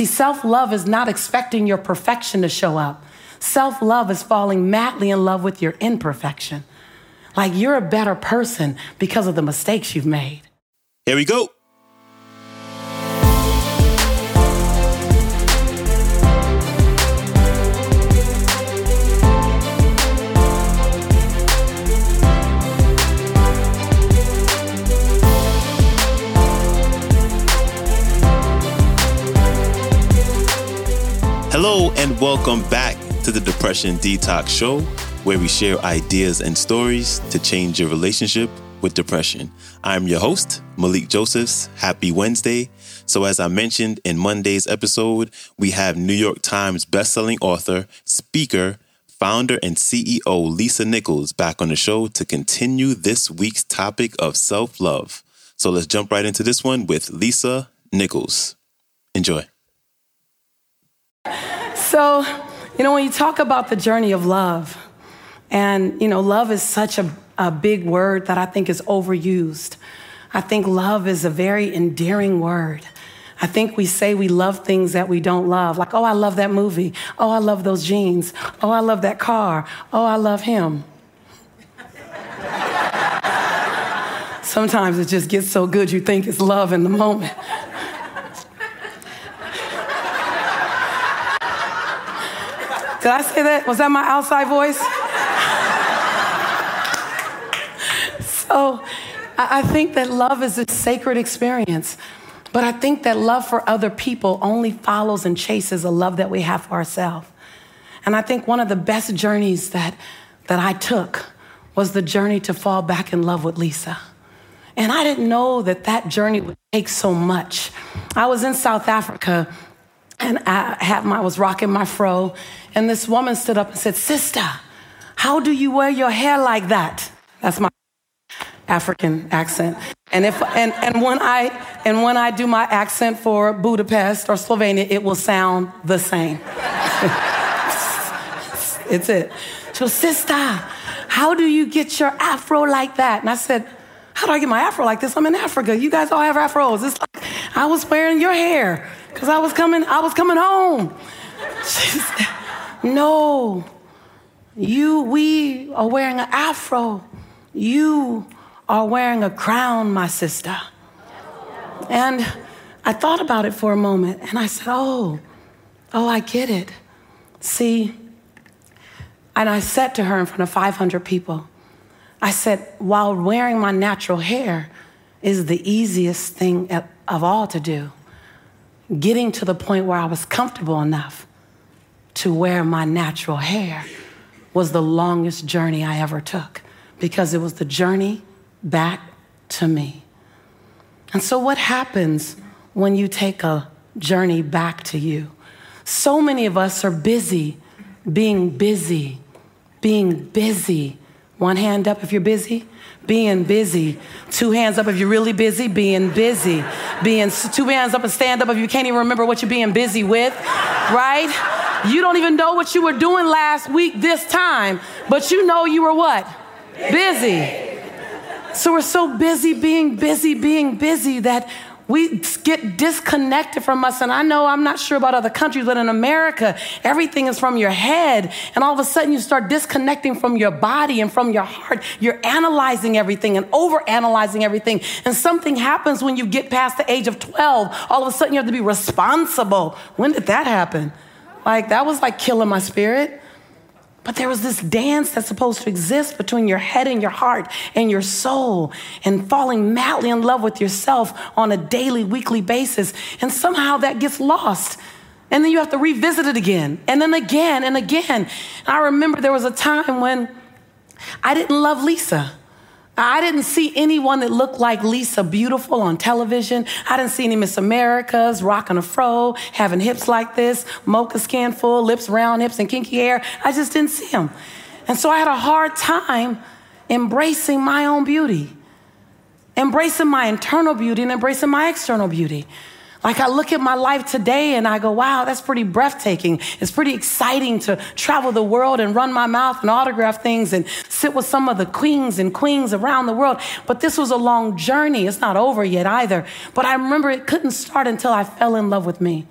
See, self love is not expecting your perfection to show up. Self love is falling madly in love with your imperfection. Like you're a better person because of the mistakes you've made. Here we go. Hello, and welcome back to the Depression Detox Show, where we share ideas and stories to change your relationship with depression. I'm your host, Malikee Josephs. Happy Wednesday. So, as I mentioned in Monday's episode, we have New York Times bestselling author, speaker, founder, and CEO Lisa Nichols back on the show to continue this week's topic of self love. So, let's jump right into this one with Lisa Nichols. Enjoy. So, you know, when you talk about the journey of love, and, you know, love is such a, a big word that I think is overused. I think love is a very endearing word. I think we say we love things that we don't love. Like, oh, I love that movie. Oh, I love those jeans. Oh, I love that car. Oh, I love him. Sometimes it just gets so good you think it's love in the moment. Did I say that? Was that my outside voice? so I think that love is a sacred experience. But I think that love for other people only follows and chases a love that we have for ourselves. And I think one of the best journeys that, that I took was the journey to fall back in love with Lisa. And I didn't know that that journey would take so much. I was in South Africa and I, had my, I was rocking my fro, and this woman stood up and said, Sister, how do you wear your hair like that? That's my African accent. And if and, and when I and when I do my accent for Budapest or Slovenia, it will sound the same. it's it. So, sister, how do you get your afro like that? And I said, How do I get my afro like this? I'm in Africa. You guys all have afros. It's like I was wearing your hair because I was coming, I was coming home. Said, no, you, we are wearing an afro. You are wearing a crown, my sister. And I thought about it for a moment and I said, oh, oh, I get it. See, and I said to her in front of 500 people, I said, while wearing my natural hair is the easiest thing of all to do getting to the point where I was comfortable enough to wear my natural hair was the longest journey I ever took because it was the journey back to me. And so, what happens when you take a journey back to you? So many of us are busy being busy, being busy. One hand up if you're busy being busy. Two hands up if you're really busy, being busy. Being two hands up and stand up if you can't even remember what you're being busy with, right? You don't even know what you were doing last week this time, but you know you were what? Busy. So we're so busy being busy, being busy that we get disconnected from us. And I know I'm not sure about other countries, but in America, everything is from your head. And all of a sudden, you start disconnecting from your body and from your heart. You're analyzing everything and over analyzing everything. And something happens when you get past the age of 12. All of a sudden, you have to be responsible. When did that happen? Like, that was like killing my spirit. But there was this dance that's supposed to exist between your head and your heart and your soul and falling madly in love with yourself on a daily, weekly basis. And somehow that gets lost. And then you have to revisit it again and then again and again. I remember there was a time when I didn't love Lisa. I didn't see anyone that looked like Lisa beautiful on television. I didn't see any Miss Americas rocking a fro, having hips like this, mocha skin full, lips round, hips and kinky hair. I just didn't see them. And so I had a hard time embracing my own beauty, embracing my internal beauty and embracing my external beauty. Like I look at my life today and I go, wow, that's pretty breathtaking. It's pretty exciting to travel the world and run my mouth and autograph things and sit with some of the queens and queens around the world. But this was a long journey. It's not over yet either. But I remember it couldn't start until I fell in love with me.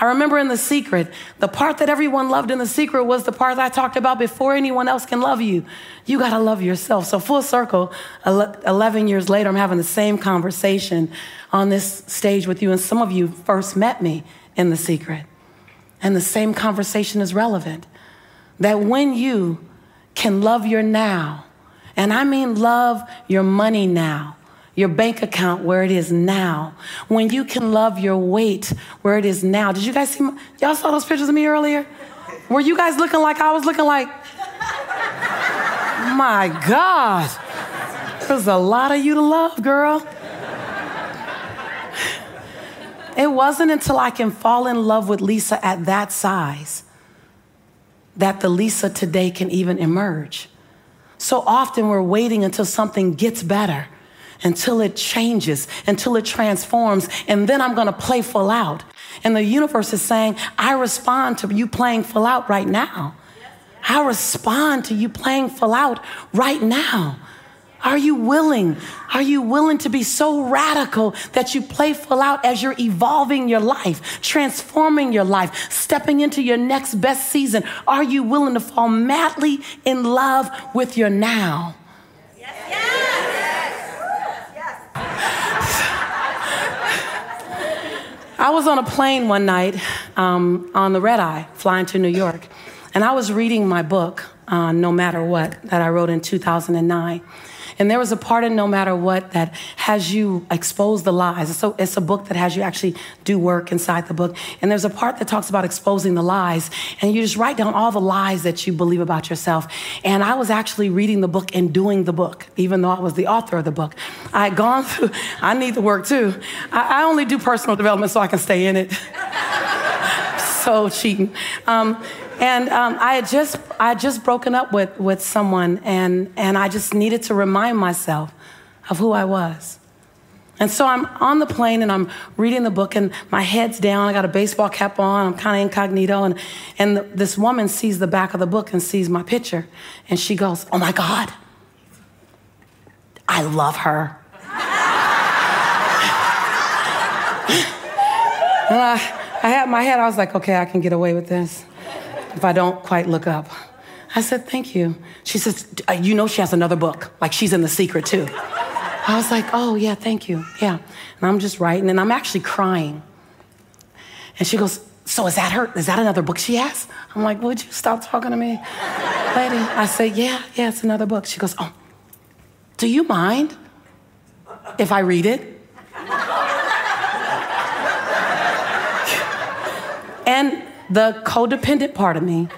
I remember in The Secret, the part that everyone loved in The Secret was the part I talked about before anyone else can love you. You got to love yourself. So, full circle, 11 years later, I'm having the same conversation on this stage with you. And some of you first met me in The Secret. And the same conversation is relevant. That when you can love your now, and I mean love your money now, your bank account where it is now, when you can love your weight where it is now. Did you guys see? My, y'all saw those pictures of me earlier? Were you guys looking like I was looking like? My God, there's a lot of you to love, girl. It wasn't until I can fall in love with Lisa at that size that the Lisa today can even emerge. So often we're waiting until something gets better until it changes, until it transforms, and then I'm gonna play full out. And the universe is saying, I respond to you playing full out right now. I respond to you playing full out right now. Are you willing? Are you willing to be so radical that you play full out as you're evolving your life, transforming your life, stepping into your next best season? Are you willing to fall madly in love with your now? Yes. yes. I was on a plane one night um, on the red eye flying to New York, and I was reading my book, uh, No Matter What, that I wrote in 2009. And there was a part in No Matter What that has you expose the lies. So it's a book that has you actually do work inside the book. And there's a part that talks about exposing the lies. And you just write down all the lies that you believe about yourself. And I was actually reading the book and doing the book, even though I was the author of the book. I had gone through, I need the work too. I, I only do personal development so I can stay in it. so cheating. Um, and um, I had just I had just broken up with with someone, and and I just needed to remind myself of who I was. And so I'm on the plane and I'm reading the book and my head's down. I got a baseball cap on. I'm kind of incognito. And, and this woman sees the back of the book and sees my picture. And she goes, Oh my God, I love her. and I, I had my head, I was like, Okay, I can get away with this if I don't quite look up. I said, Thank you. She says, uh, You know, she has another book. Like she's in the secret too. I was like, Oh, yeah, thank you. Yeah. And I'm just writing and I'm actually crying. And she goes, So is that her? Is that another book she has? I'm like, Would you stop talking to me, lady? I say, Yeah, yeah, it's another book. She goes, Oh, do you mind if I read it? and the codependent part of me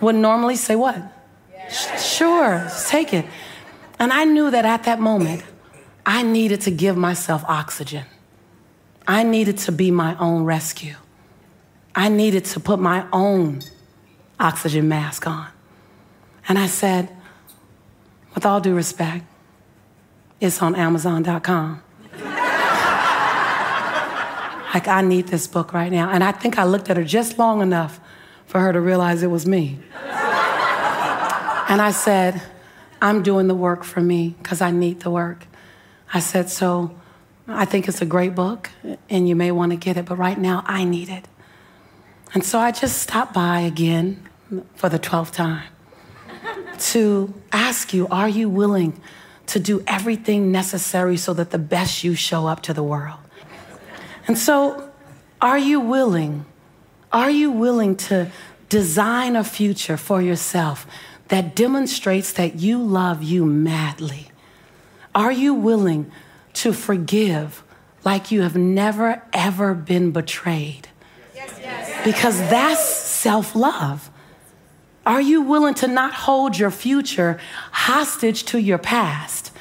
would normally say, What? Sure, take it. And I knew that at that moment, I needed to give myself oxygen. I needed to be my own rescue. I needed to put my own oxygen mask on. And I said, with all due respect, it's on Amazon.com. Like, I need this book right now. And I think I looked at her just long enough for her to realize it was me. and I said, I'm doing the work for me because I need the work. I said, So I think it's a great book and you may want to get it, but right now I need it. And so I just stopped by again for the 12th time to ask you, are you willing to do everything necessary so that the best you show up to the world? And so, are you willing? Are you willing to design a future for yourself that demonstrates that you love you madly? Are you willing to forgive like you have never, ever been betrayed? Yes, yes. Because that's self love. Are you willing to not hold your future hostage to your past?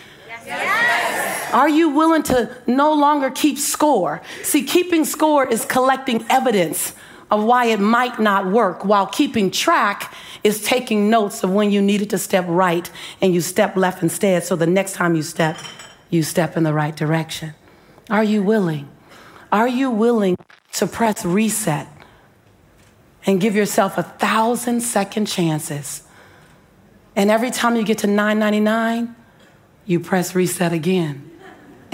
Yes. Are you willing to no longer keep score? See, keeping score is collecting evidence of why it might not work, while keeping track is taking notes of when you needed to step right and you step left instead. So the next time you step, you step in the right direction. Are you willing? Are you willing to press reset and give yourself a thousand second chances? And every time you get to 999, you press reset again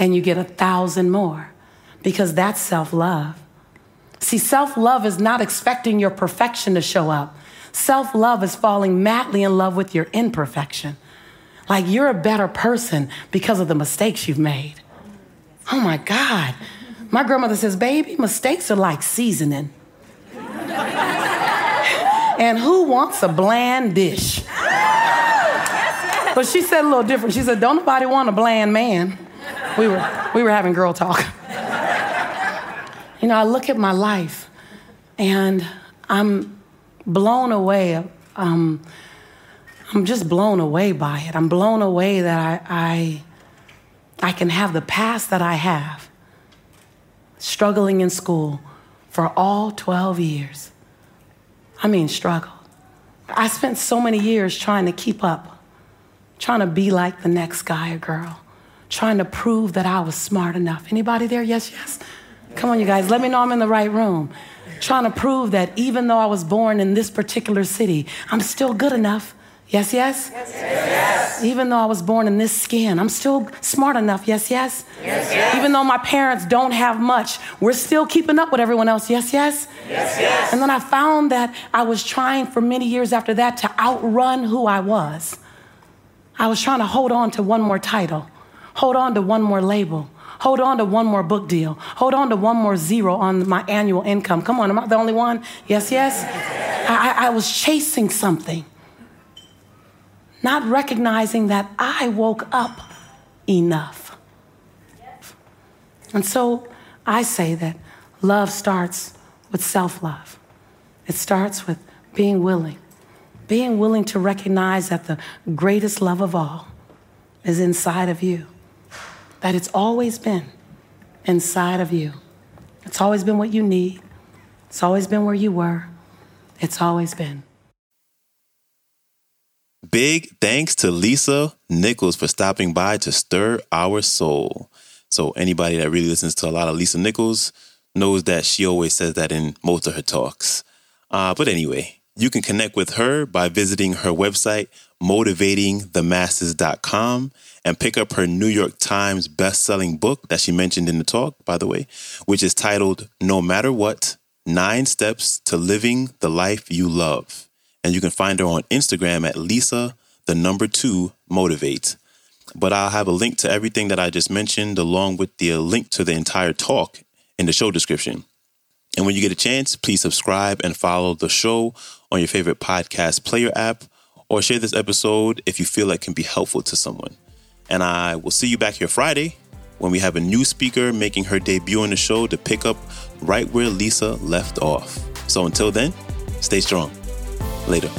and you get a thousand more because that's self love. See, self love is not expecting your perfection to show up. Self love is falling madly in love with your imperfection. Like you're a better person because of the mistakes you've made. Oh my God. My grandmother says, baby, mistakes are like seasoning. and who wants a bland dish? But she said a little different. She said, don't nobody want a bland man. We were, we were having girl talk. you know, I look at my life and I'm blown away. Um, I'm just blown away by it. I'm blown away that I, I, I can have the past that I have struggling in school for all 12 years. I mean, struggle. I spent so many years trying to keep up, trying to be like the next guy or girl, trying to prove that I was smart enough. Anybody there? Yes, yes. Come on, you guys, let me know I'm in the right room. Trying to prove that even though I was born in this particular city, I'm still good enough Yes, yes? Yes, yes? Even though I was born in this skin, I'm still smart enough. Yes, yes? Yes, yes? Even though my parents don't have much, we're still keeping up with everyone else. Yes, yes? Yes, yes? And then I found that I was trying for many years after that to outrun who I was. I was trying to hold on to one more title, hold on to one more label, hold on to one more book deal, hold on to one more zero on my annual income. Come on, am I the only one? Yes, yes? I, I was chasing something not recognizing that I woke up enough. And so I say that love starts with self love, it starts with being willing, being willing to recognize that the greatest love of all is inside of you, that it's always been inside of you. It's always been what you need, it's always been where you were, it's always been. Big thanks to Lisa Nichols for stopping by to stir our soul. So, anybody that really listens to a lot of Lisa Nichols knows that she always says that in most of her talks. Uh, but anyway, you can connect with her by visiting her website, motivatingthemasses.com, and pick up her New York Times best-selling book that she mentioned in the talk, by the way, which is titled No Matter What Nine Steps to Living the Life You Love and you can find her on Instagram at Lisa, the number two, motivate. But I'll have a link to everything that I just mentioned, along with the link to the entire talk in the show description. And when you get a chance, please subscribe and follow the show on your favorite podcast player app, or share this episode if you feel it can be helpful to someone. And I will see you back here Friday when we have a new speaker making her debut on the show to pick up right where Lisa left off. So until then, stay strong. Later.